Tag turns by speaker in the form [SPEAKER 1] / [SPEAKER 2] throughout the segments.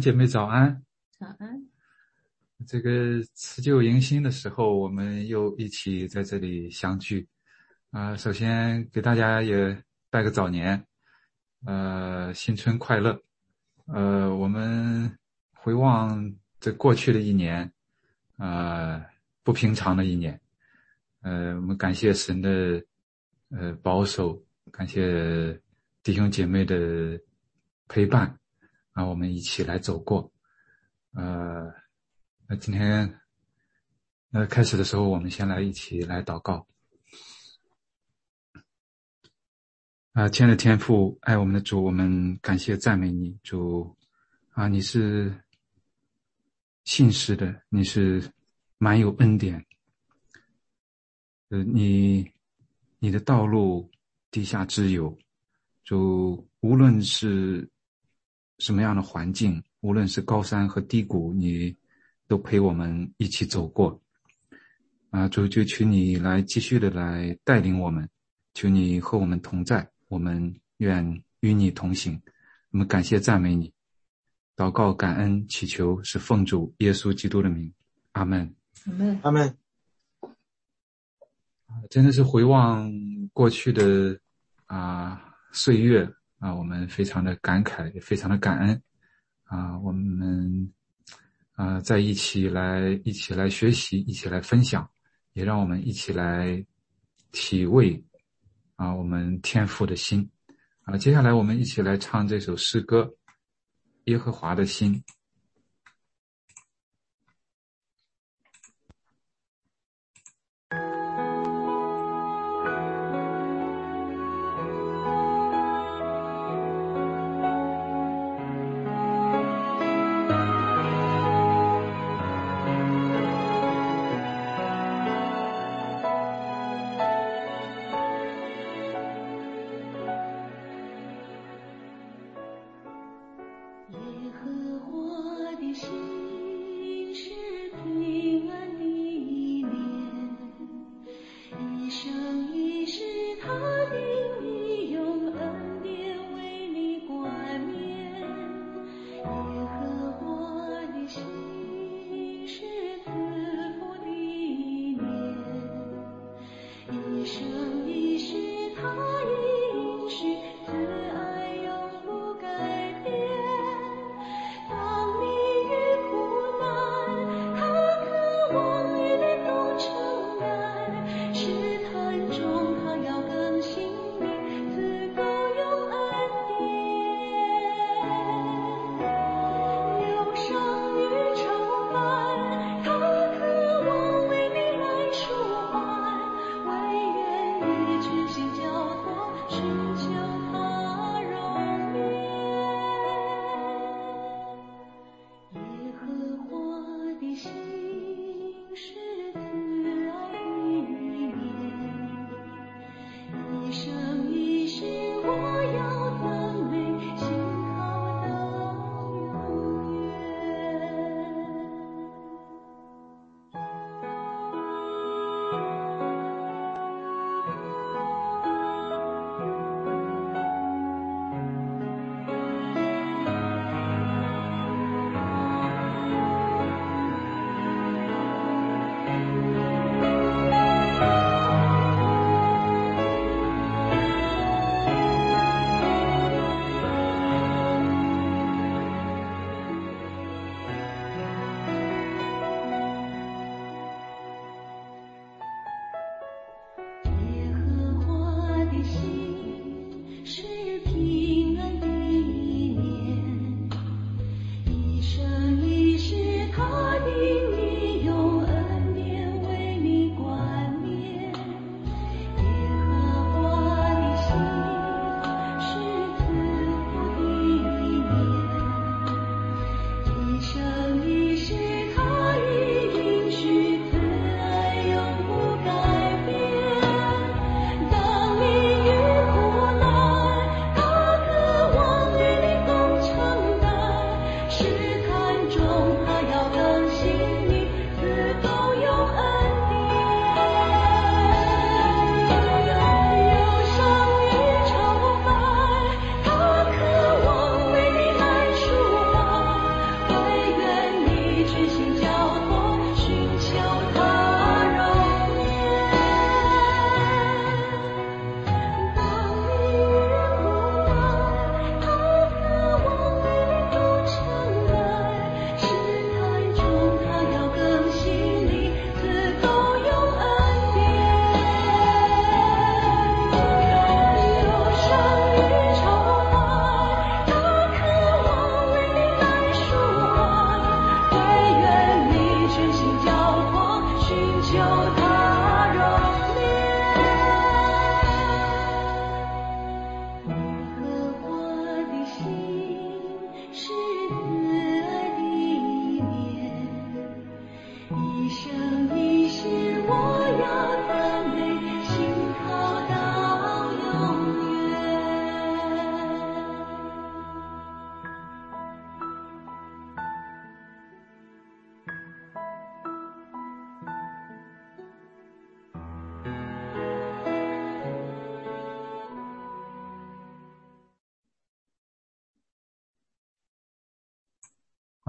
[SPEAKER 1] 姐妹早安！
[SPEAKER 2] 早安！
[SPEAKER 1] 这个辞旧迎新的时候，我们又一起在这里相聚。啊，首先给大家也拜个早年，呃，新春快乐！呃，我们回望这过去的一年，啊，不平常的一年。呃，我们感谢神的呃保守，感谢弟兄姐妹的陪伴。啊，我们一起来走过，呃，那今天，那开始的时候，我们先来一起来祷告。啊，亲爱的天父，爱我们的主，我们感谢赞美你，主，啊，你是信实的，你是满有恩典，呃，你你的道路地下之有，主，无论是。什么样的环境，无论是高山和低谷，你都陪我们一起走过。啊，主就求你来继续的来带领我们，求你和我们同在，我们愿与你同行。我们感谢赞美你，祷告感恩祈求是奉主耶稣基督的名，阿门。
[SPEAKER 2] 阿门。
[SPEAKER 3] 阿门。
[SPEAKER 1] 啊，真的是回望过去的啊岁月。啊，我们非常的感慨，也非常的感恩，啊，我们啊在一起来，一起来学习，一起来分享，也让我们一起来体味啊我们天赋的心，啊，接下来我们一起来唱这首诗歌《耶和华的心》。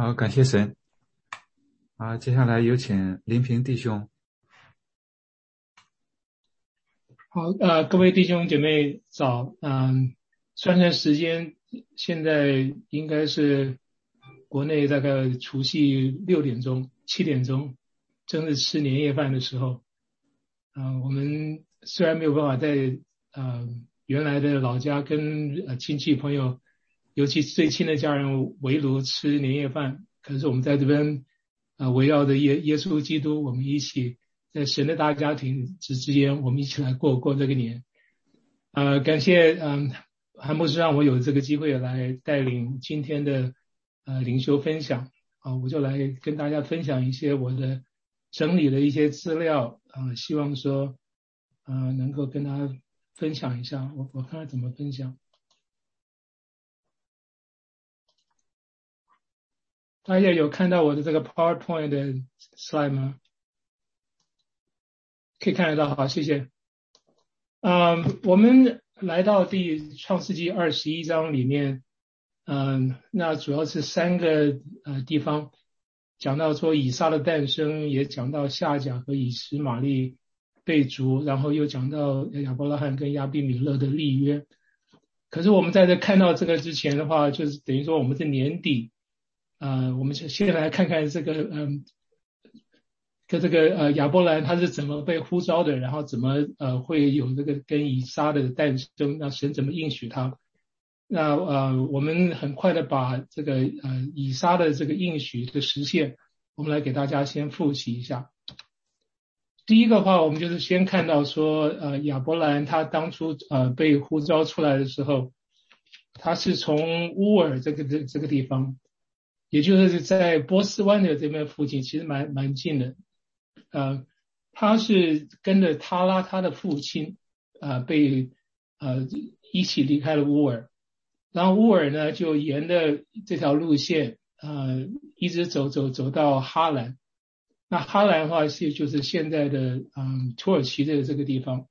[SPEAKER 1] 好，感谢神。啊，接下来有请林平弟兄。
[SPEAKER 2] 好，呃，各位弟兄姐妹早。嗯，算算时间，现在应该是国内大概除夕六点钟、七点钟，正是吃年夜饭的时候。嗯，我们虽然没有办法在呃原来的老家跟亲戚朋友，尤其最亲的家人围炉吃年夜饭，可是我们在这边。啊，围绕着耶耶稣基督，我们一起在神的大家庭之之间，我们一起来过过这个年。啊，感谢嗯韩牧师让我有这个机会来带领今天的呃灵修分享啊，我就来跟大家分享一些我的整理的一些资料啊，希望说啊能够跟大家分享一下，我我看看怎么分享。大家有看到我的这个 PowerPoint 的 slide 吗？可以看得到，好，谢谢。嗯，我们来到第创世纪二十一章里面，嗯，那主要是三个呃地方讲到说以撒的诞生，也讲到夏甲和以实玛利被逐，然后又讲到亚伯拉罕跟亚比米勒的立约。可是我们在这看到这个之前的话，就是等于说我们是年底。呃，我们先先来看看这个，嗯，跟这个呃亚伯兰他是怎么被呼召的，然后怎么呃会有这个跟以撒的诞生，那神怎么应许他？那呃，我们很快的把这个呃以撒的这个应许的实现，我们来给大家先复习一下。第一个话，我们就是先看到说，呃亚伯兰他当初呃被呼召出来的时候，他是从乌尔这个这这个地方。也就是在波斯湾的这边附近，其实蛮蛮近的。呃，他是跟着他拉他的父亲，啊，被呃一起离开了乌尔，然后乌尔呢就沿着这条路线，呃，一直走走走到哈兰。那哈兰的话是就是现在的嗯土耳其的这个地方。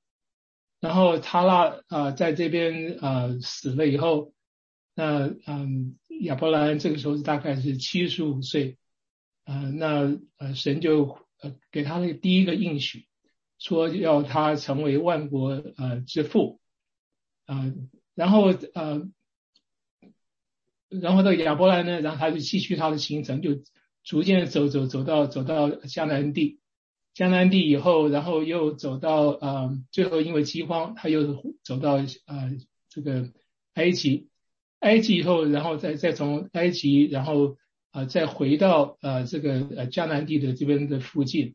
[SPEAKER 2] 然后他拉啊在这边啊死了以后，那嗯。亚伯兰这个时候大概是七十五岁，啊，那呃神就呃给他的第一个应许，说要他成为万国呃之父，啊，然后呃，然后这亚伯兰呢，然后他就继续他的行程，就逐渐走走走到走到迦南地，迦南地以后，然后又走到呃，最后因为饥荒，他又走到呃这个埃及。埃及以后，然后再再从埃及，然后啊再回到呃这个呃迦南地的这边的附近。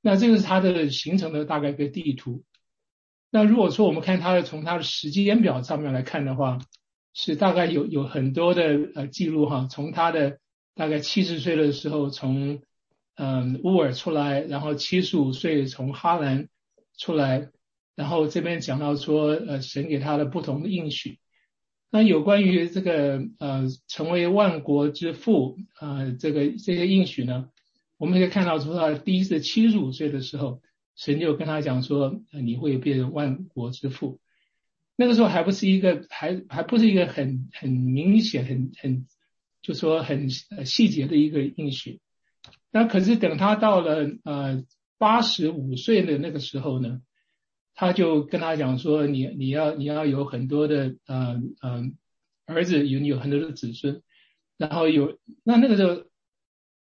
[SPEAKER 2] 那这个是他的形成的大概一个地图。那如果说我们看他的从他的时间表上面来看的话，是大概有有很多的呃记录哈。从他的大概七十岁的时候从嗯乌尔出来，然后七十五岁从哈兰出来，然后这边讲到说呃神给他的不同的应许。那有关于这个呃成为万国之父啊这个这些应许呢，我们可以看到说他第一次七十五岁的时候，神就跟他讲说你会变成万国之父。那个时候还不是一个还还不是一个很很明显很很就说很细节的一个应许。那可是等他到了呃八十五岁的那个时候呢？他就跟他讲说，你你要你要有很多的呃呃儿子，有你有很多的子孙，然后有那那个时候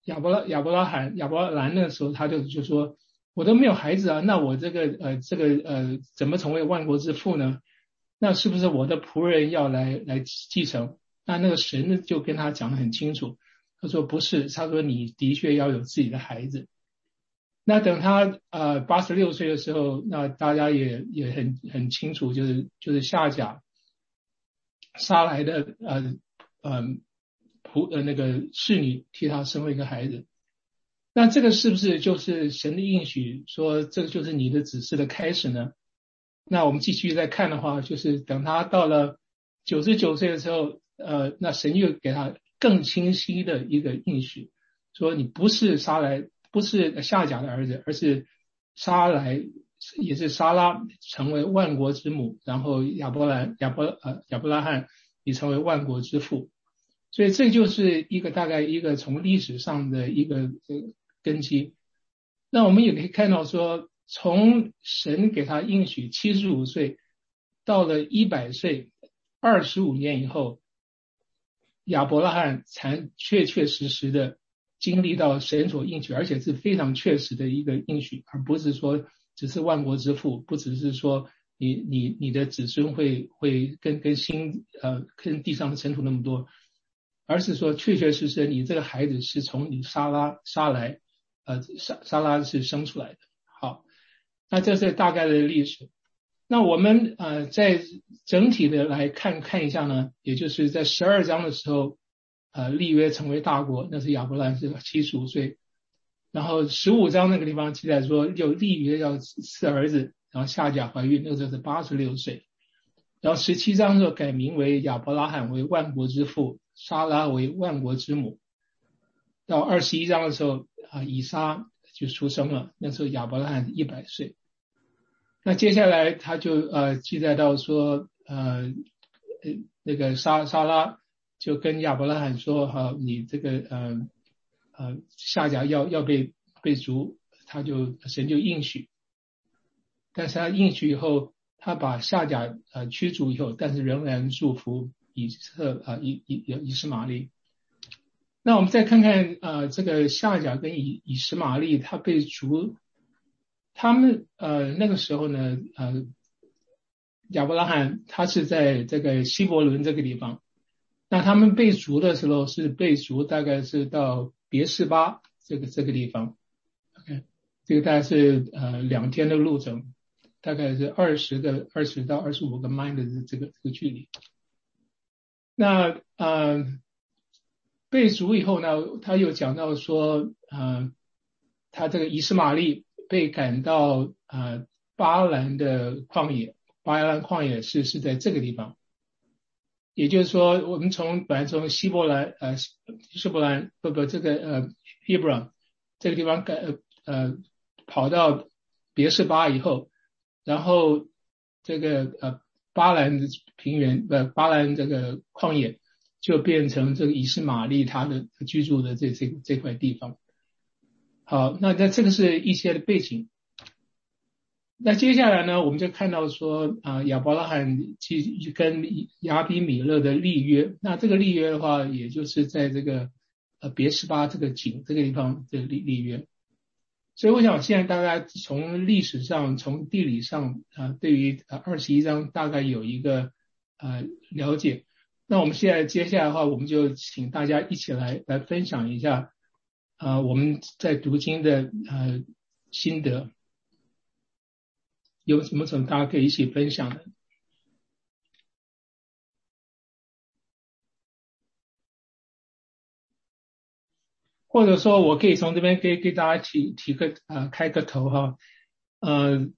[SPEAKER 2] 亚伯拉亚伯拉罕亚伯拉兰那时候他就就说，我都没有孩子啊，那我这个呃这个呃怎么成为万国之父呢？那是不是我的仆人要来来继承？那那个神呢就跟他讲的很清楚，他说不是，他说你的确要有自己的孩子。那等他呃八十六岁的时候，那大家也也很很清楚，就是就是夏甲杀来的呃嗯仆呃那个侍女替他生了一个孩子，那这个是不是就是神的应许说这个就是你的指示的开始呢？那我们继续再看的话，就是等他到了九十九岁的时候，呃，那神又给他更清晰的一个应许，说你不是杀来。不是夏甲的儿子，而是沙来，也是沙拉成为万国之母，然后亚伯兰亚伯呃亚伯拉罕也成为万国之父。所以这就是一个大概一个从历史上的一个这个根基。那我们也可以看到说，从神给他应许七十五岁到了一百岁，二十五年以后，亚伯拉罕才确确实实的经历到神所应许，而且是非常确实的一个应许，而不是说只是万国之父，不只是说你你你的子孙会会跟跟星呃跟地上的尘土那么多，而是说确确实实你这个孩子是从你沙拉沙来。呃，沙沙拉是生出来的。好，那这是大概的历史。那我们呃，在整体的来看看一下呢，也就是在十二章的时候，呃，立约成为大国，那是亚伯兰是七十五岁。然后十五章那个地方记载说，有立约要赐儿子，然后夏甲怀孕，那个时候是八十六岁。然后十七章就改名为亚伯拉罕为万国之父，莎拉为万国之母。到二十一章的时候。啊，以撒就出生了。那时候亚伯拉罕一百岁。那接下来他就呃记载到说，呃呃那个沙沙拉就跟亚伯拉罕说，哈，你这个呃呃下甲要要被被逐，他就神就应许。但是他应许以后，他把下甲呃驱逐以后，但是仍然祝福以色啊以以以斯玛利。那我们再看看，呃，这个夏甲跟以以实玛利他被逐，他们呃那个时候呢，呃，亚伯拉罕他是在这个希伯伦这个地方，那他们被逐的时候是被逐，大概是到别是巴这个这个地方，OK，这个大概是呃两天的路程，大概是二十个二十到二十五个 mile 的这个这个距离，那呃。被逐以后呢，他又讲到说，呃，他这个以斯玛利被赶到呃巴兰的旷野，巴兰旷野是是在这个地方，也就是说，我们从本来从希伯兰呃希伯兰不不这个呃 Hebron 这个地方改呃跑到别是巴以后，然后这个呃巴兰的平原呃巴兰这个旷野。就变成这个以斯玛利他的居住的这这这块地方。好，那那这个是一些的背景。那接下来呢，我们就看到说啊，亚伯拉罕去跟亚比米勒的立约。那这个立约的话，也就是在这个呃别是巴这个井这个地方的立立约。所以我想现在大家从历史上、从地理上啊，对于呃二十一章大概有一个呃了解。那我们现在接下来的话，我们就请大家一起来来分享一下，啊，我们在读经的呃心得，有什么什么大家可以一起分享的，或者说我可以从这边给给大家提提个呃开个头哈，呃，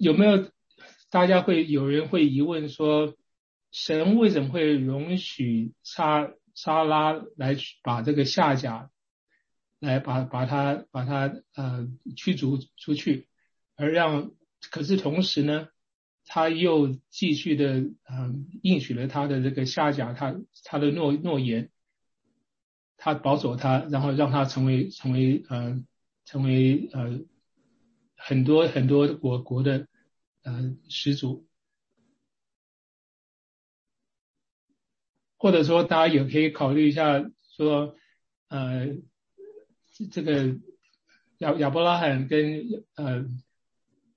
[SPEAKER 2] 有没有大家会有人会疑问说？神为什么会容许沙沙拉来把这个下甲来把把他把他呃驱逐出去，而让可是同时呢，他又继续的嗯应许了他的这个下甲他他的诺诺言，他保守他，然后让他成为成为呃成为呃很多很多国国的呃始祖。或者说，大家也可以考虑一下，说，呃，这个亚亚伯拉罕跟呃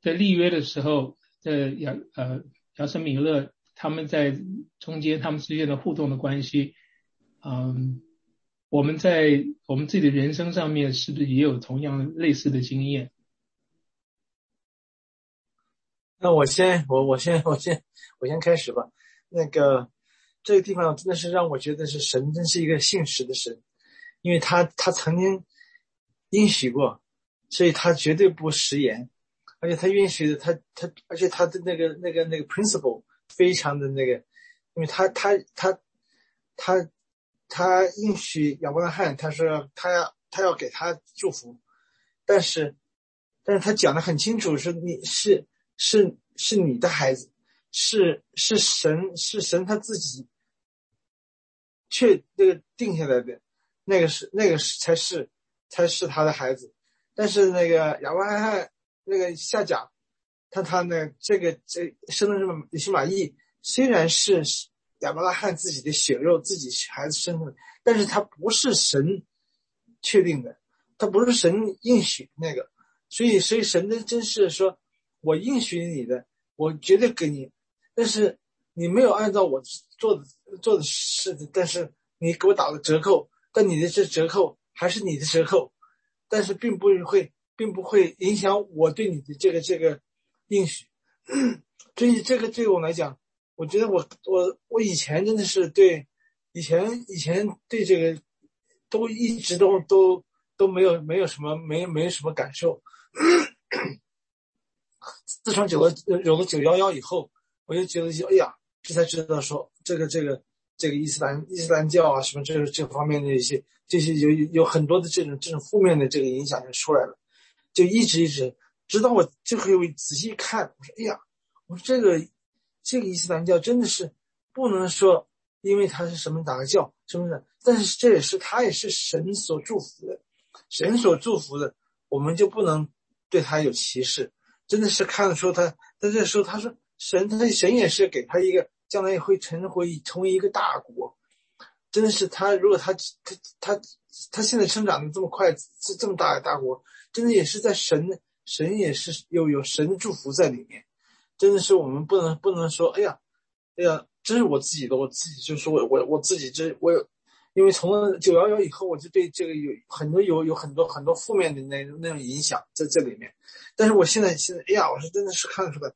[SPEAKER 2] 在立约的时候，在亚呃亚瑟米勒他们在中间他们之间的互动的关系，嗯，我们在我们自己的人生上面是不是也有同样类似的经验？
[SPEAKER 3] 那我先，我我先，我先，我先开始吧，那个。这个地方真的是让我觉得是神，真是一个信实的神，因为他他曾经应许过，所以他绝对不食言，而且他允许的他他，而且他的那个那个那个 principle 非常的那个，因为他他他他他应许亚伯拉罕，他说他要他要给他祝福，但是但是他讲的很清楚，是你是是是你的孩子，是是神是神他自己。确那个定下来的，那个是那个是才是才是他的孩子。但是那个亚伯拉罕那个下甲，他他呢这个这生的这么以马意，虽然是亚伯拉罕自己的血肉自己孩子生的，但是他不是神确定的，他不是神应许那个，所以所以神的真是说，我应许你的，我绝对给你，但是你没有按照我做的做的事，但是你给我打了折扣，但你的这折扣还是你的折扣。但是并不会，并不会影响我对你的这个这个应许，所以这个对我来讲，我觉得我我我以前真的是对，以前以前对这个都一直都都都没有没有什么没没什么感受，自从有了有了九幺幺以后，我就觉得就哎呀，这才知道说这个这个这个伊斯兰伊斯兰教啊什么这这方面的一些。这些有有很多的这种这种负面的这个影响就出来了，就一直一直，直到我最后仔细看，我说：“哎呀，我说这个这个伊斯兰教真的是不能说，因为它是什么哪个教什么的，但是这也是他也是神所祝福的，神所祝福的，我们就不能对他有歧视。真的是看得出他，在这时候他说神，他神也是给他一个将来也会成为成为一个大国。”真的是他，如果他他他他现在生长的这么快，这这么大的大国，真的也是在神神也是有有神祝福在里面，真的是我们不能不能说，哎呀，哎呀，这是我自己的，我自己就说我我我自己这我有，因为从九幺幺以后，我就对这个有很多有有很多很多负面的那那种影响在这里面，但是我现在现在，哎呀，我是真的是看出来，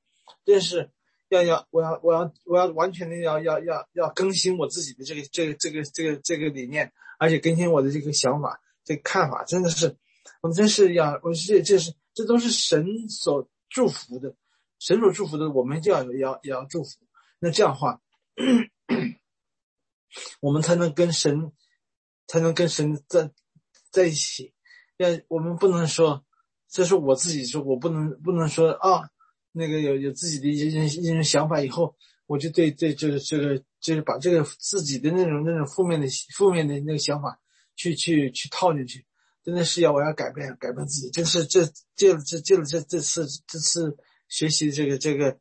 [SPEAKER 3] 真是。要要，我要我要我要完全的要要要要更新我自己的这个这个这个这个这个理念，而且更新我的这个想法、这个看法，真的是，我们真是要，我这这是这都是神所祝福的，神所祝福的，我们就要要也要祝福。那这样的话，我们才能跟神，才能跟神在在一起。要我们不能说，这是我自己说，我不能不能说啊。那个有有自己的一些一些想法以后，我就对对这个这个就是把这个自己的那种那种负面的负面的那个想法去去去套进去，真的是要我要改变改变自己，真是这借了这借了这这次这次学习这个这个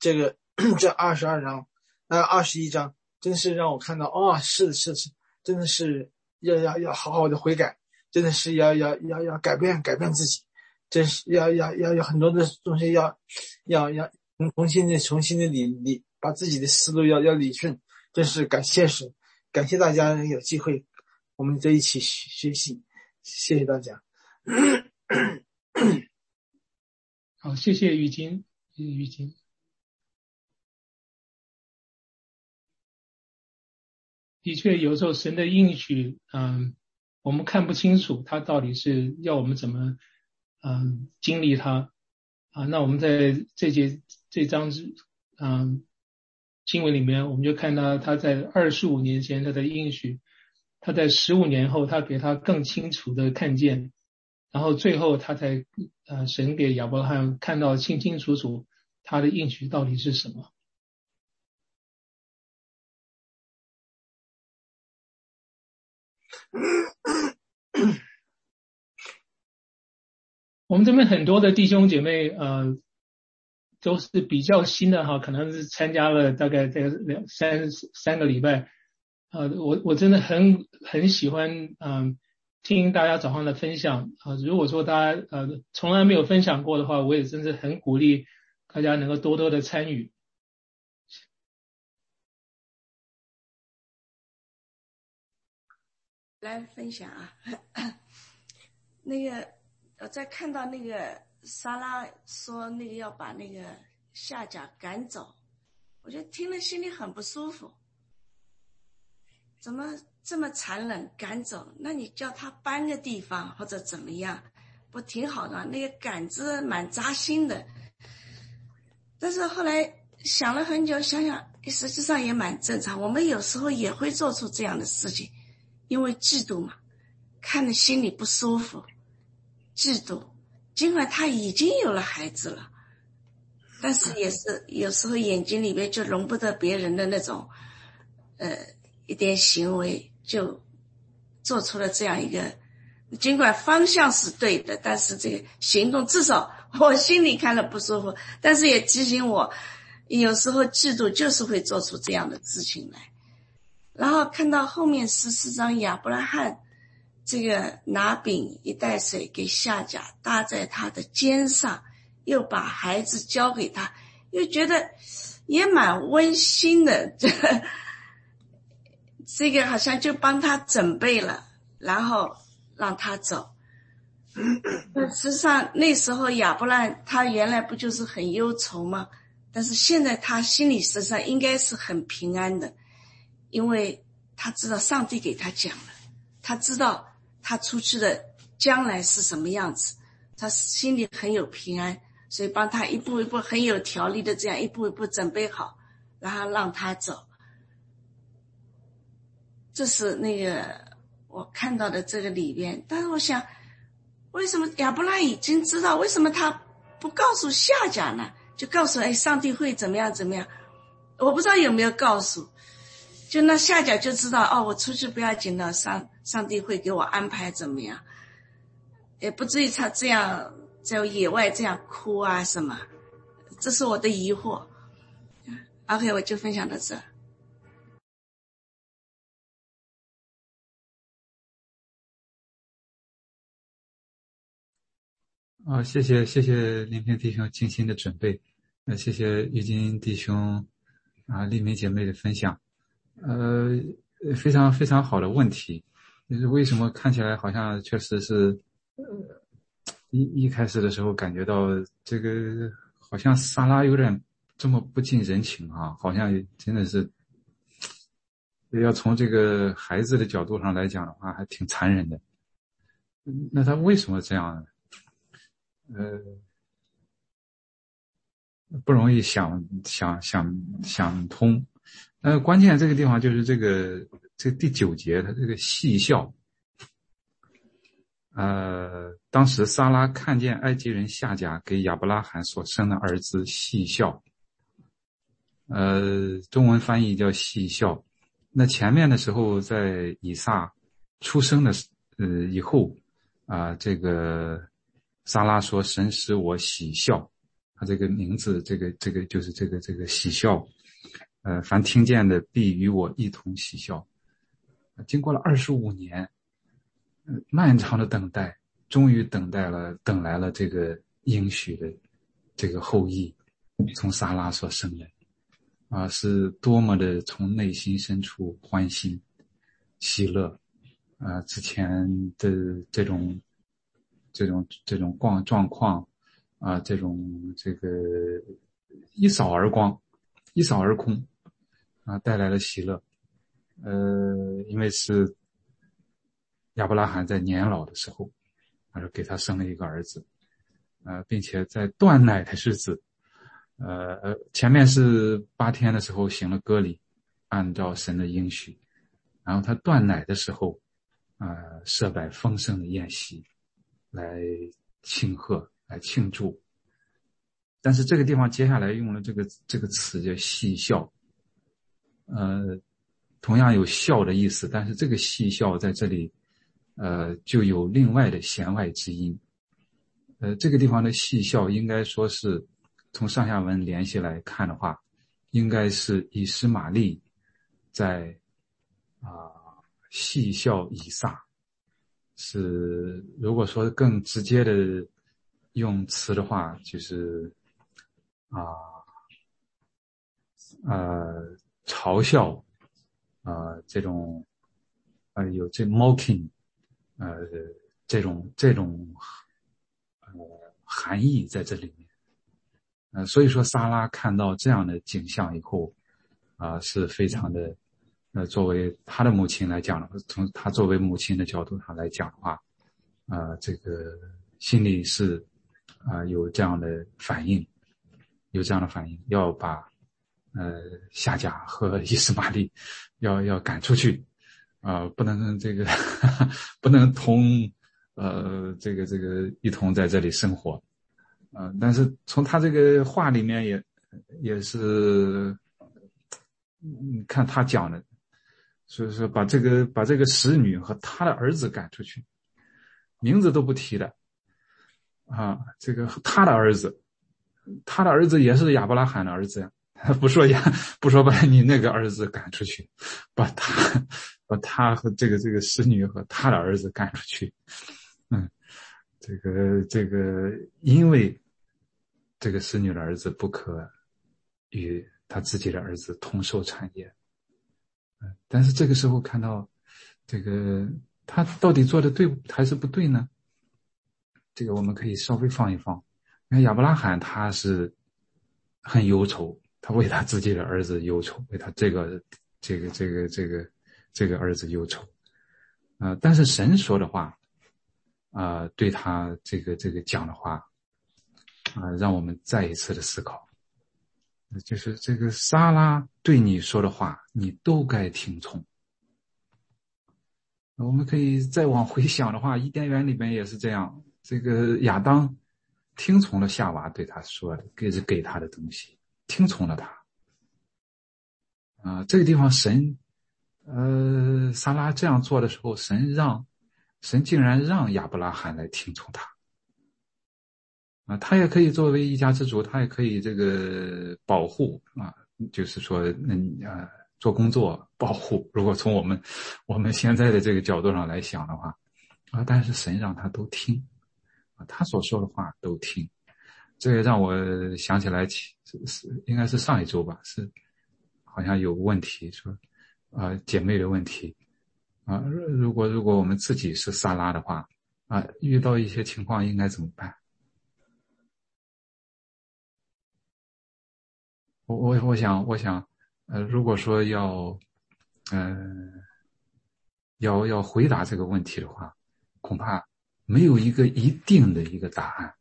[SPEAKER 3] 这个这二十二章那二十一章，真是让我看到啊，是是是，真的是要要要好好的悔改，真的是要要要要改变改变自己。这是要要要有很多的东西，要要要重新的重新的理理，把自己的思路要要理顺。真是感谢神，感谢大家有机会，我们在一起学习，谢谢大家。
[SPEAKER 2] 好，谢谢雨金，谢谢雨金。的确，有时候神的应许，嗯，我们看不清楚，他到底是要我们怎么。嗯，经历它啊，那我们在这节这章子嗯经文里面，我们就看到他在二十五年前他的应许，他在十五年后他给他更清楚的看见，然后最后他才呃神给亚伯拉罕看到清清楚楚他的应许到底是什么。我们这边很多的弟兄姐妹，呃，都是比较新的哈，可能是参加了大概这个两三三个礼拜，呃，我我真的很很喜欢，嗯，听大家早上的分享啊。如果说大家呃从来没有分享过的话，我也真是很鼓励大家能够多多的参与。
[SPEAKER 4] 来分享啊，那个。我在看到那个莎拉说那个要把那个夏甲赶走，我就听了心里很不舒服。怎么这么残忍赶走？那你叫他搬个地方或者怎么样，不挺好的？那个杆子蛮扎心的。但是后来想了很久，想想实际上也蛮正常。我们有时候也会做出这样的事情，因为嫉妒嘛，看着心里不舒服。嫉妒，尽管他已经有了孩子了，但是也是有时候眼睛里面就容不得别人的那种，呃，一点行为就做出了这样一个，尽管方向是对的，但是这个行动至少 我心里看了不舒服，但是也提醒我，有时候嫉妒就是会做出这样的事情来。然后看到后面十四章亚伯拉罕，这个拿饼一袋水给夏甲搭在他的肩上，又把孩子交给他，又觉得也蛮温馨的。这 这个好像就帮他准备了，然后让他走。那实际上那时候亚伯拉他原来不就是很忧愁吗？但是现在他心里实际上应该是很平安的。因为他知道上帝给他讲了，他知道他出去的将来是什么样子，他心里很有平安，所以帮他一步一步很有条理的这样一步一步准备好，然后让他走。这是那个我看到的这个里边，但是我想，为什么亚伯拉已经知道，为什么他不告诉夏甲呢？就告诉哎，上帝会怎么样怎么样？我不知道有没有告诉。就那下脚就知道哦，我出去不要紧的，上上帝会给我安排怎么样，也不至于他这样在野外这样哭啊什么，这是我的疑惑。OK，我就分享到这。
[SPEAKER 1] 啊，谢谢谢谢林平弟兄精心的准备，那谢谢玉金弟兄啊丽梅姐妹的分享。呃，非常非常好的问题，就是为什么看起来好像确实是，呃，一一开始的时候感觉到这个好像萨拉有点这么不近人情啊，好像真的是，要从这个孩子的角度上来讲的话，还挺残忍的。那他为什么这样呢？呃，不容易想想想想通。呃，关键这个地方就是这个这第九节，他这个戏笑。呃，当时撒拉看见埃及人夏甲给亚伯拉罕所生的儿子戏笑。呃，中文翻译叫戏笑。那前面的时候，在以撒出生的呃以后啊，这个萨拉说：“神使我喜笑。”他这个名字，这个这个就是这个这个喜笑。呃，凡听见的必与我一同喜笑。经过了二十五年，漫长的等待，终于等待了，等来了这个应许的这个后裔，从萨拉所生的，啊，是多么的从内心深处欢欣、喜乐，啊，之前的这种、这种、这种状状况，啊，这种这个一扫而光，一扫而空。啊，带来了喜乐，呃，因为是亚伯拉罕在年老的时候，他说给他生了一个儿子，呃，并且在断奶的日子，呃呃，前面是八天的时候行了割礼，按照神的应许，然后他断奶的时候，啊，设摆丰盛的宴席，来庆贺，来庆祝，但是这个地方接下来用了这个这个词叫戏笑。呃，同样有笑的意思，但是这个戏笑在这里，呃，就有另外的弦外之音。呃，这个地方的戏笑应该说是从上下文联系来看的话，应该是以斯玛利在啊戏笑以撒。是如果说更直接的用词的话，就是啊呃。嘲笑，啊，这种，呃，有这 mocking，呃，这种这种，呃，含义在这里面，呃，所以说，萨拉看到这样的景象以后，啊，是非常的，呃，作为他的母亲来讲的话，从他作为母亲的角度上来讲的话，啊，这个心里是，啊，有这样的反应，有这样的反应，要把。呃，夏甲和 伊斯玛利要要赶出去，啊，不能这个 不能同呃这个这个一同在这里生活，啊，但是从他这个话里面也也是，你看他讲的，所以说把这个把这个使女和他的儿子赶出去，名字都不提的，啊，这个他的儿子，他的儿子也是亚伯拉罕的儿子呀，不说亚不说把你那个儿子赶出去，把他把他和这个这个使女和他的儿子赶出去，嗯，这个这个因为这个使女的儿子不可与他自己的儿子同受产业。但是这个时候看到，这个他到底做的对还是不对呢？这个我们可以稍微放一放。你看亚伯拉罕他是很忧愁，他为他自己的儿子忧愁，为他这个这个这个这个这个儿子忧愁。啊，但是神说的话，啊，对他这个这个讲的话，啊，让我们再一次的思考。就是这个莎拉对你说的话，你都该听从。我们可以再往回想的话，伊甸园里边也是这样。这个亚当听从了夏娃对他说的，给是给他的东西，听从了他。啊，这个地方神，呃，莎拉这样做的时候，神让，神竟然让亚伯拉罕来听从他。他也可以作为一家之主，他也可以这个保护啊，就是说，那啊，做工作保护。如果从我们我们现在的这个角度上来想的话，啊，但是神让他都听，啊，他所说的话都听。这也让我想起来，是是应该是上一周吧，是好像有问题说，啊，姐妹的问题，啊，如果如果我们自己是萨拉的话，啊，遇到一些情况应该怎么办？我我想我想，呃，如果说要，嗯，要要回答这个问题的话，恐怕没有一个一定的一个答案。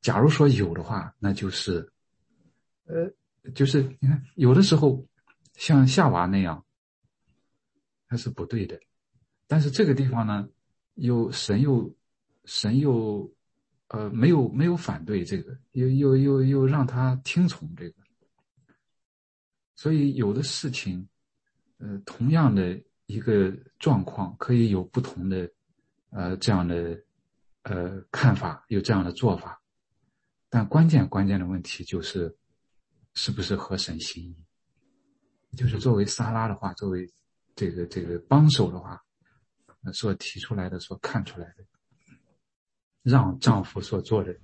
[SPEAKER 1] 假如说有的话，那就是，呃，就是你看，有的时候像夏娃那样，他是不对的，但是这个地方呢，又神又神又。呃，没有没有反对这个，又又又又让他听从这个，所以有的事情，呃，同样的一个状况，可以有不同的，呃，这样的，呃，看法，有这样的做法，但关键关键的问题就是，是不是合神心意？就是作为沙拉的话，作为这个这个帮手的话，所提出来的，所看出来的。让丈夫所做的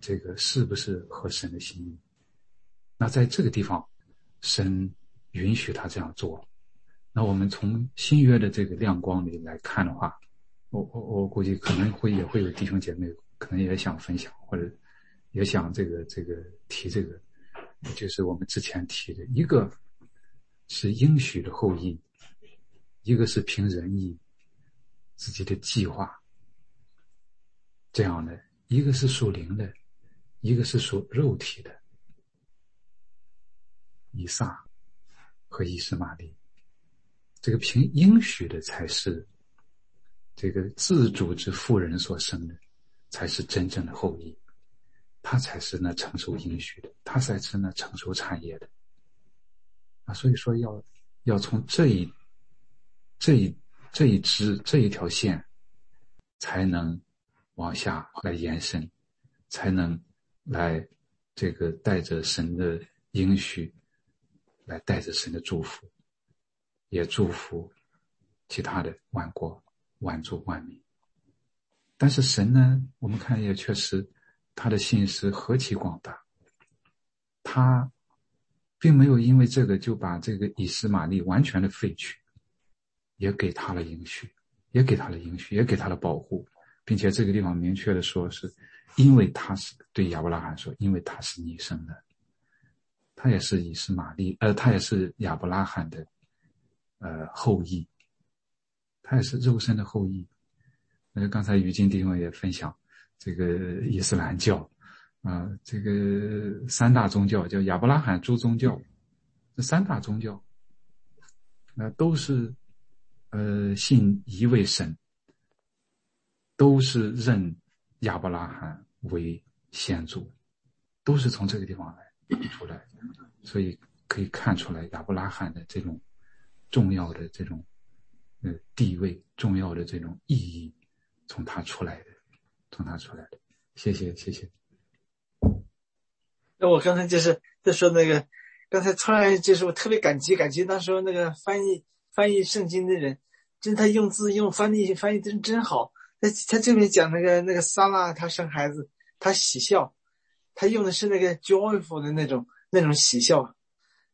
[SPEAKER 1] 这个是不是合神的心意？那在这个地方，神允许他这样做。那我们从新约的这个亮光里来看的话，我我我估计可能会也会有弟兄姐妹可能也想分享，或者也想这个这个提这个，就是我们之前提的一个是应许的后裔，一个是凭仁义自己的计划。这样的一个是属灵的，一个是属肉体的。以撒和以斯玛利，这个凭应许的才是这个自主之妇人所生的，才是真正的后裔，他才是那承受应许的，他才是那承受产业的。啊，所以说要要从这一这一这一支这一条线，才能。往下来延伸，才能来这个带着神的应许，来带着神的祝福，也祝福其他的万国万族万民。但是神呢，我们看也确实，他的心思何其广大，他并没有因为这个就把这个以斯玛利完全的废去，也给他了应许，也给他了应许，也给他了保护。并且这个地方明确的说，是因为他是对亚伯拉罕说，因为他是你生的，他也是以斯玛利，呃，他也是亚伯拉罕的，呃，后裔，他也是肉身的后裔。那刚才于金弟兄也分享，这个伊斯兰教，啊，这个三大宗教叫亚伯拉罕诸宗教，这三大宗教，那都是，呃，信一位神。都是认亚伯拉罕为先祖，都是从这个地方来 出来，所以可以看出来亚伯拉罕的这种重要的这种呃地位、重要的这种意义，从他出来的，从他出来的。谢谢，谢谢。
[SPEAKER 3] 那我刚才就是在说那个，刚才突然就是我特别感激感激那时候那个翻译翻译圣经的人，真他用字用翻译翻译真真好。他他这边讲那个那个萨拉他生孩子，他喜笑，他用的是那个 joyful 的那种那种喜笑，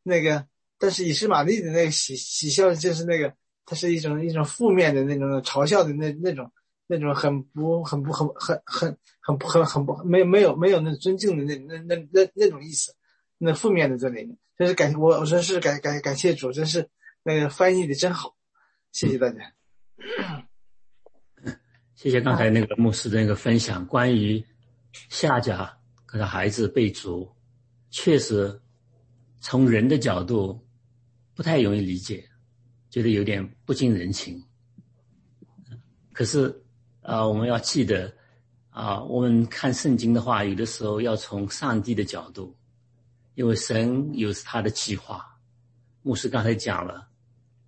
[SPEAKER 3] 那个但是以实玛利的那个喜喜笑就是那个，它是一种一种负面的那种嘲笑的那那种那种很不很不很很很很不很很不没有没有没有那尊敬的那那那那那种意思，那负面的在里面。真是感我我说是感感感谢主，真是那个翻译的真好，谢谢大家。
[SPEAKER 5] 谢谢刚才那个牧师的那个分享，关于夏甲和他孩子被逐，确实从人的角度不太容易理解，觉得有点不近人情。可是啊，我们要记得啊，我们看圣经的话，有的时候要从上帝的角度，因为神有他的计划。牧师刚才讲了，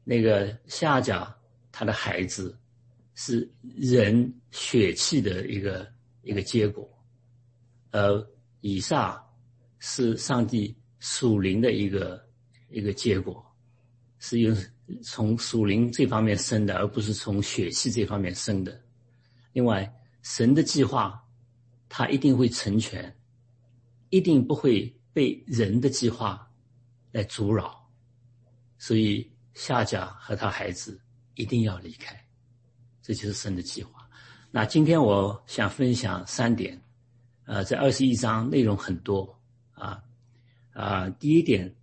[SPEAKER 5] 那个夏甲他的孩子。是人血气的一个一个结果，而以撒是上帝属灵的一个一个结果，是由从属灵这方面生的，而不是从血气这方面生的。另外，神的计划，他一定会成全，一定不会被人的计划来阻扰，所以夏甲和他孩子一定要离开。这就是神的计划。那今天我想分享三点，呃，在二十一章内容很多啊啊。第一点，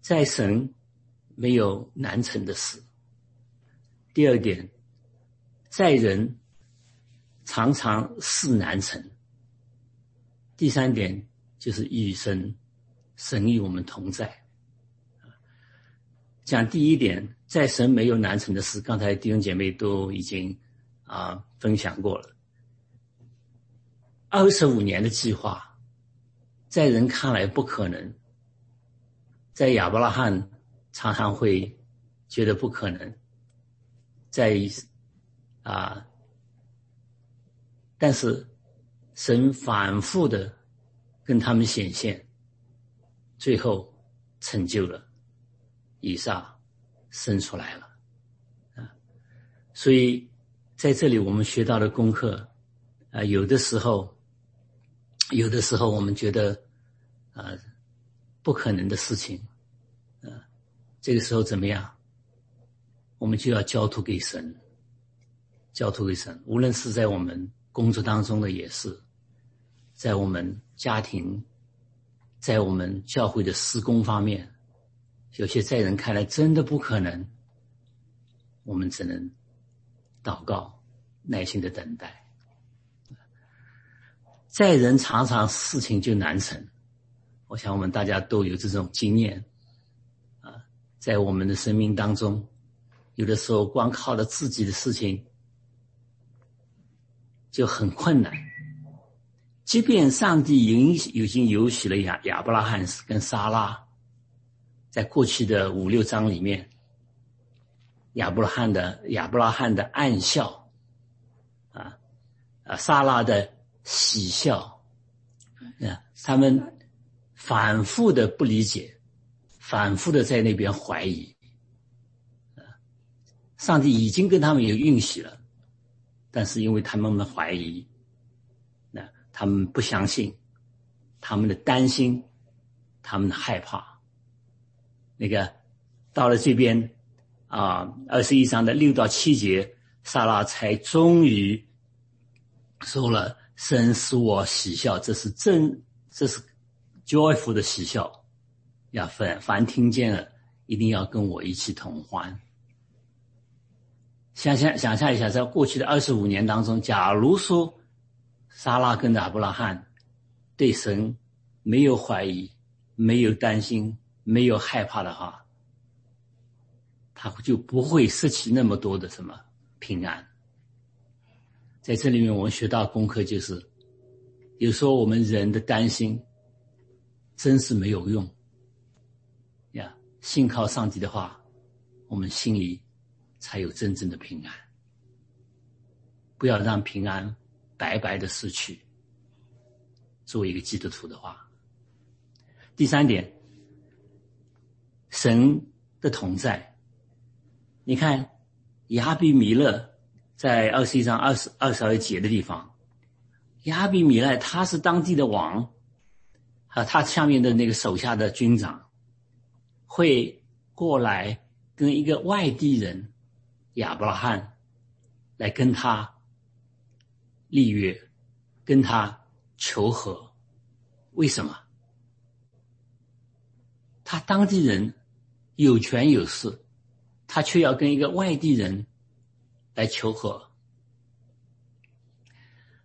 [SPEAKER 5] 在神没有难成的事；第二点，在人常常事难成；第三点就是与神神与我们同在。讲第一点。在神没有难成的事，刚才弟兄姐妹都已经啊分享过了。二十五年的计划，在人看来不可能，在亚伯拉罕常常会觉得不可能，在啊，但是神反复的跟他们显现，最后成就了以撒。生出来了，啊，所以在这里我们学到的功课，啊，有的时候，有的时候我们觉得，啊，不可能的事情，啊，这个时候怎么样？我们就要交托给神，交托给神。无论是在我们工作当中的，也是，在我们家庭，在我们教会的施工方面。有些在人看来真的不可能，我们只能祷告，耐心的等待。在人常常事情就难成，我想我们大家都有这种经验啊，在我们的生命当中，有的时候光靠着自己的事情就很困难。即便上帝允已经允许了亚亚伯拉罕跟撒拉。在过去的五六章里面，亚伯拉罕的亚伯拉罕的暗笑，啊，啊，萨拉的喜笑，啊，他们反复的不理解，反复的在那边怀疑，啊，上帝已经跟他们有允许了，但是因为他们的怀疑，那他们不相信，他们的担心，他们的害怕。那个到了这边啊，二十一章的六到七节，萨拉才终于说了：“神使我喜笑，这是真，这是 joyful 的喜笑。要凡凡听见了，一定要跟我一起同欢。”想想想象一下，在过去的二十五年当中，假如说萨拉跟亚伯拉罕对神没有怀疑，没有担心。没有害怕的话，他就不会失去那么多的什么平安。在这里面，我们学到功课就是，有时候我们人的担心真是没有用呀。信靠上帝的话，我们心里才有真正的平安。不要让平安白白的失去。作为一个基督徒的话，第三点，神的同在。你看，亚比米勒在二十一章二十二十二节的地方，亚比米勒他是当地的王，啊，他下面的那个手下的军长会过来跟一个外地人亚伯拉罕来跟他。立约，跟他求和，为什么？他当地人有权有势，他却要跟一个外地人来求和。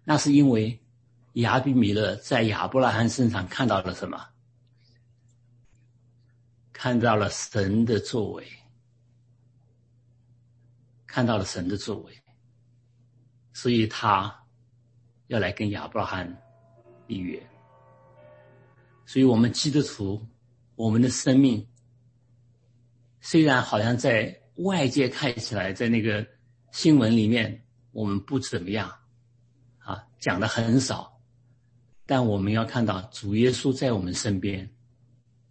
[SPEAKER 5] 那是因为亚比米勒在亚伯拉罕身上看到了什么？看到了神的作为，看到了神的作为，所以他。要来跟亚伯拉罕立约，所以我们基督徒，我们的生命虽然好像在外界看起来，在那个新闻里面我们不怎么样，啊，讲的很少，但我们要看到主耶稣在我们身边，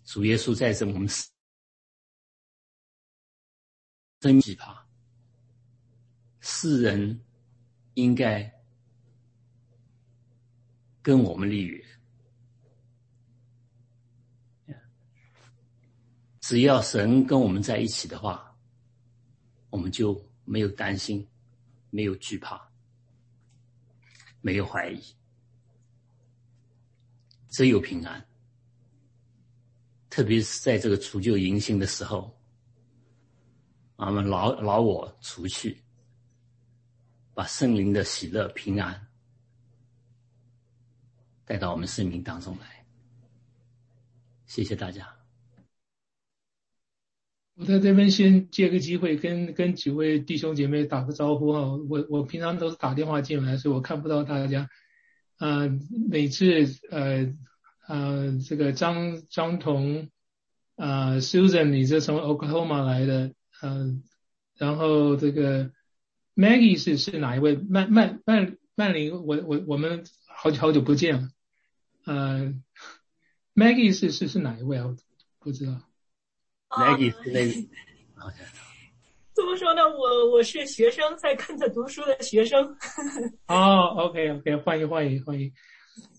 [SPEAKER 5] 主耶稣在这我们真奇葩，世人应该。跟我们立约，只要神跟我们在一起的话，我们就没有担心，没有惧怕，没有怀疑，只有平安。特别是在这个除旧迎新的时候，我们老老我除去，把圣灵的喜乐平安。带到我们生命当中来，谢谢大家。
[SPEAKER 2] 我在这边先借个机会跟跟几位弟兄姐妹打个招呼哈。我我平常都是打电话进来，所以我看不到大家。呃，每次呃呃这个张张彤呃 Susan，你是从 Oklahoma 来的，嗯，然后这个 Maggie 是是哪一位？曼曼曼曼玲，我我我们好久好久不见了。呃，Maggie 是是是哪一位啊？不知道。
[SPEAKER 5] Maggie 是那
[SPEAKER 6] 怎 么说呢？我我是学生，在跟着读书的学生。
[SPEAKER 2] 哦，OK OK，欢迎欢迎欢迎。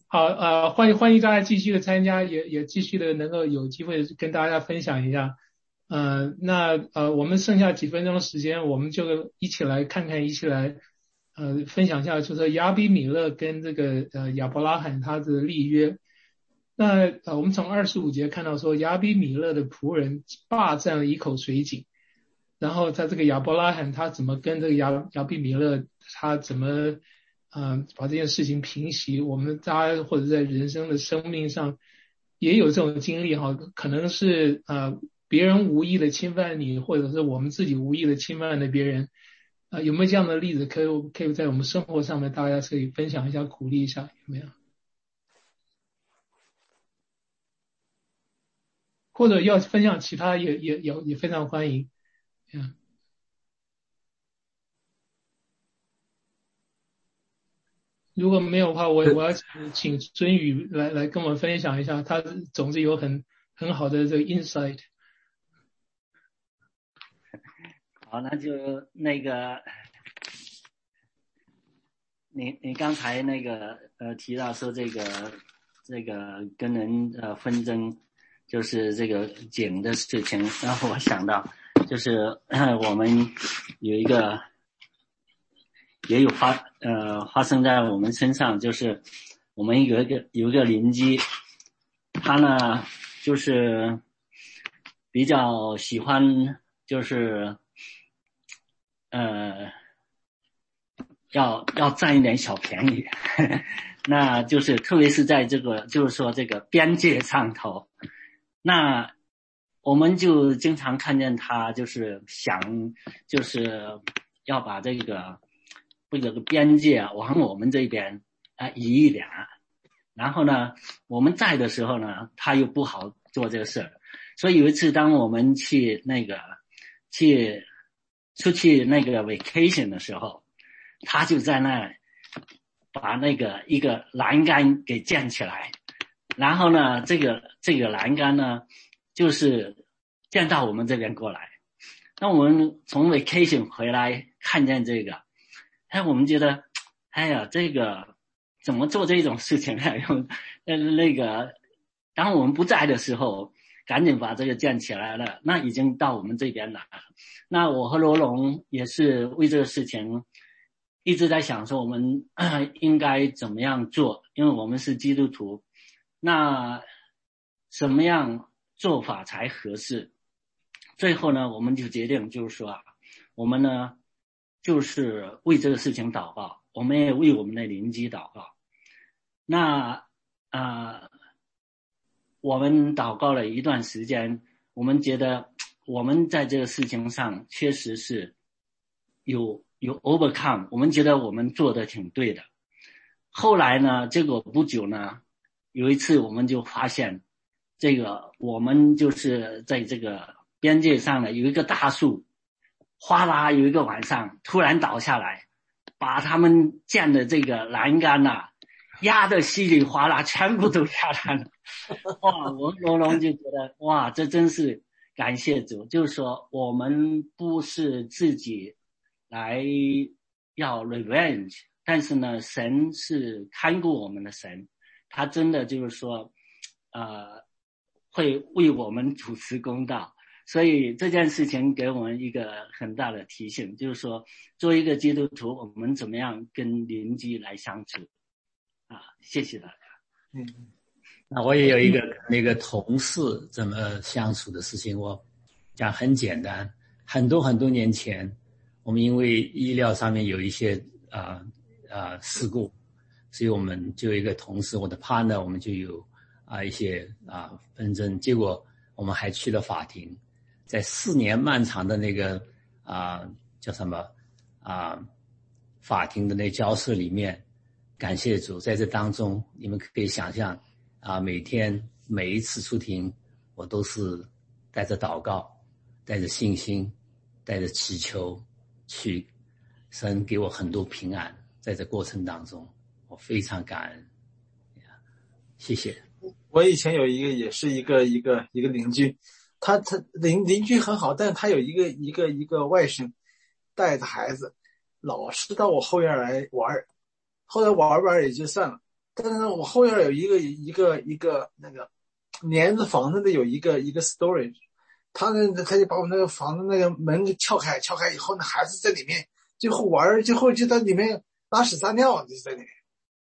[SPEAKER 2] 好呃，欢迎欢迎大家继续的参加，也也继续的能够有机会跟大家分享一下。呃，那呃，我们剩下几分钟时间，我们就一起来看看，一起来。呃，分享一下，就是亚比米勒跟这个呃亚伯拉罕他的立约。那呃，我们从二十五节看到说，亚比米勒的仆人霸占了一口水井，然后他这个亚伯拉罕他怎么跟这个亚亚比米勒他怎么嗯把这件事情平息？我们大家或者在人生的生命上也有这种经历哈，可能是呃别人无意的侵犯你，或者是我们自己无意的侵犯了别人。啊，有没有这样的例子？可以可以在我们生活上面，大家可以分享一下，鼓励一下，有没有？或者要分享其他，也也也也非常欢迎。嗯，如果没有的话，我我要请尊宇来来跟我们分享一下，他总是有很很好的这个 insight。
[SPEAKER 5] 好，那就那个，你你刚才那个呃提到说这个这个跟人呃纷争，就是这个井的事情，然后我想到就是 我们有一个也有发呃发生在我们身上，就是我们有一个有一个邻居，他呢就是比较喜欢就是。呃，要要占一点小便宜，那就是特别是在这个就是说这个边界上头，那我们就经常看见他就是想就是要把这个这个边界往我们这边啊移一点，然后呢我们在的时候呢他又不好做这个事儿，所以有一次当我们去那个。
[SPEAKER 7] 去出去那个 vacation 的时候，他就在那把那个一个栏杆给建起来，然后呢，这个这个栏杆呢，就是建到我们这边过来。那我们从 vacation 回来看见这个，哎，我们觉得，哎呀，这个怎么做这种事情呢？用呃那个，当我们不在的时候，赶紧把这个建起来了。那已经到我们这边来了。那我和罗龙也是为这个事情一直在想，说我们应该怎么样做？因为我们是基督徒，那什么样做法才合适？最后呢，我们就决定，就是说啊，我们呢，就是为这个事情祷告，我们也为我们的邻居祷告。那啊，我们祷告了一段时间，我们觉得我们在这个事情上确实是有有 overcome，我们觉得我们做的挺对的。后来呢，结果不久呢，有一次我们就发现，这个我们就是在这个。边界上呢有一个大树，哗啦有一个晚上突然倒下来，把他们建的这个栏杆呐压得稀里哗啦，全部都下来了。哇，我罗龙就觉得哇，这真是感谢主，就是说我们不是自己来要 revenge，但是呢，神是看顾我们的神，他真的就是说，呃，会为我们主持公道。所以这件事情给我们一个很大的提醒，就是说，作为一个基督徒，我们怎么样跟邻居来相处？啊，谢谢大家。
[SPEAKER 3] 嗯，
[SPEAKER 7] 那我也有一个那个同事怎么相处的事情，我讲很简单。很多很多年前，我们因为医疗上面有一些啊啊事故，所以我们就一个同事，我的 partner，我们就有啊一些啊纷争，结果我们还去了法庭。在四年漫长的那个啊叫什么啊法庭的那交涉里面，感谢主，在这当中，你们可以想象啊，每天每一次出庭，我都是带着祷告，带着信心，带着祈求去，神给我很多平安，在这过程当中，我非常感恩，谢谢。
[SPEAKER 3] 我以前有一个也是一个一个一个邻居。他他邻邻居很好，但是他有一个一个一个外甥，带着孩子，老是到我后院来玩儿。后来玩玩也就算了，但是，我后院有一个一个一个那个连着房子的有一个一个 storage，他呢他就把我那个房子那个门给撬开，撬开以后呢，孩子在里面最后玩儿，最后就在里面拉屎撒尿就在里面，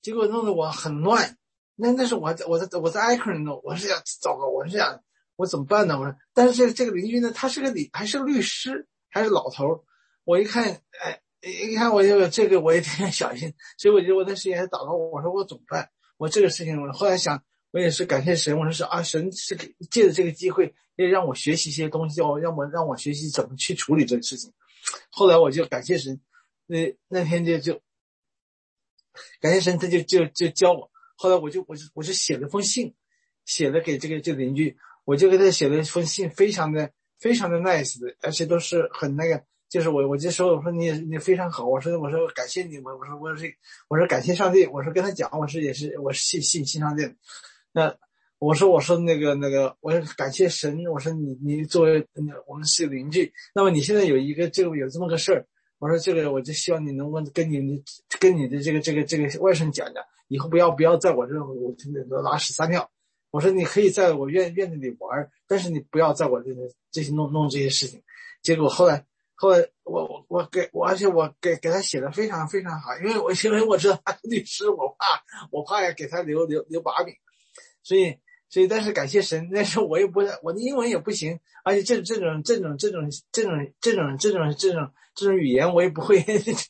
[SPEAKER 3] 结果弄得我很乱。那那是我在我在我在挨克人弄，我是想糟糕，我是想。我怎么办呢？我说，但是这个这个邻居呢，他是个理，还是个律师，还是老头儿。我一看，哎，一看我就这个我也挺小心，所以我就我那时间还祷告，我说我怎么办？我这个事情，我后来想，我也是感谢神，我说是啊，神是借着这个机会，也让我学习一些东西，要让我让我学习怎么去处理这个事情。后来我就感谢神，那那天就就 感谢神，他就就就教我。后来我就我就我就写了封信，写了给这个这个邻居。我就给他写了一封信，非常的非常的 nice 的，而且都是很那个，就是我我就说我说你你非常好，我说我说感谢你，我我说我是我说感谢上帝，我说跟他讲我是也是我是信信信上帝，那我说我说那个那个我说感谢神，我说你你作为我们是邻居，那么你现在有一个这个有这么个事儿，我说这个我就希望你能够跟你跟你的这个这个这个外甥讲讲，以后不要不要在我这我拉屎撒尿。我说你可以在我院院子里玩，但是你不要在我这这些弄弄这些事情。结果后来后来我我我给我而且我给给他写的非常非常好，因为我因为我知道他是律师，我怕我怕给他留留留把柄，所以所以但是感谢神，那时候我也不我的英文也不行，而且这这种这种这种这种这种这种这种这种语言我也不会，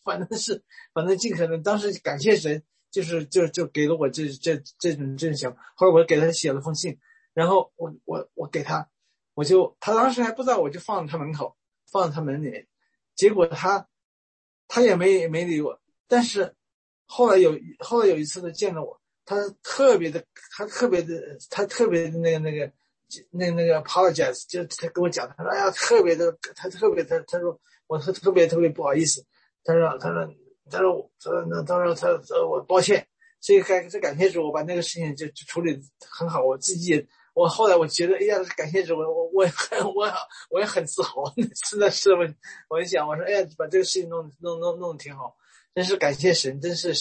[SPEAKER 3] 反正是反正尽可能当时感谢神。就是就就给了我这这这种阵型，后来我给他写了封信，然后我我我给他，我就他当时还不知道，我就放在他门口，放在他门里，结果他他也没没理我，但是后来有后来有一次他见到我，他特别的他特别的他特别的那个那个那那个 apologize，就他跟我讲，他说哎呀，特别的，他特别他他说我特特别特别不好意思，他说他说他说他说那他说他呃我抱歉，所以感这感谢主，我把那个事情就处理很好，我自己也我后来我觉得哎呀，感谢主，我我我很我我也很自豪，是的是我我一想我说哎呀，把这个事情弄弄弄弄得挺好，真是感谢神，真是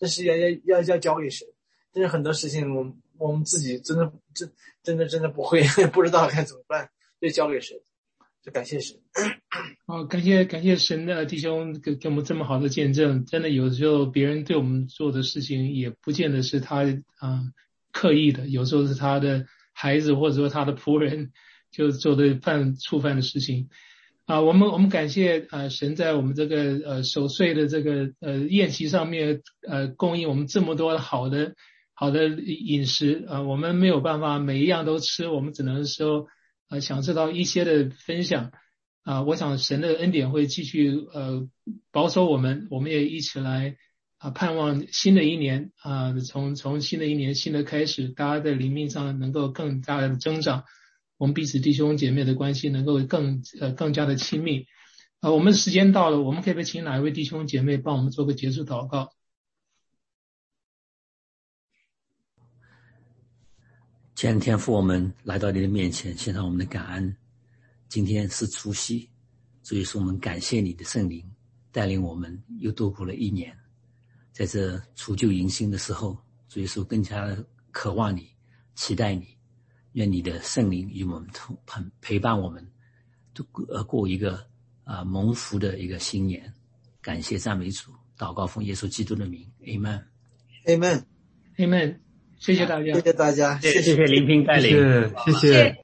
[SPEAKER 3] 真是要要要要交给神，真是很多事情我们。我们自己真的真真的真的不会，不知道该怎么办，就交给神，就感谢神。
[SPEAKER 2] 哦，感谢感谢神的弟兄给给我们这么好的见证。真的有时候别人对我们做的事情，也不见得是他啊刻意的，有时候是他的孩子或者说他的仆人就做的犯触犯的事情。啊，我们我们感谢啊神在我们这个呃守岁的这个呃宴席上面呃供应我们这么多好的。好的饮食啊，我们没有办法每一样都吃，我们只能说呃享受到一些的分享啊。我想神的恩典会继续呃保守我们，我们也一起来啊盼望新的一年啊，从从新的一年新的开始，大家在灵命上能够更大的增长，我们彼此弟兄姐妹的关系能够更呃更加的亲密啊。我们时间到了，我们可以不请哪一位弟兄姐妹帮我们做个结束祷告？
[SPEAKER 5] 前天父，我们来到你的面前，献上我们的感恩。今天是除夕，所以说我们感谢你的圣灵带领我们又度过了一年。在这除旧迎新的时候，所以说更加渴望你，期待你。愿你的圣灵与我们同陪陪伴我们，度呃过一个啊蒙福的一个新年。感谢赞美主，祷告奉耶稣基督的名
[SPEAKER 3] ，Amen，Amen，Amen。
[SPEAKER 2] 谢谢大家，
[SPEAKER 3] 谢谢大家，
[SPEAKER 5] 谢谢。林平带领，
[SPEAKER 1] 谢谢。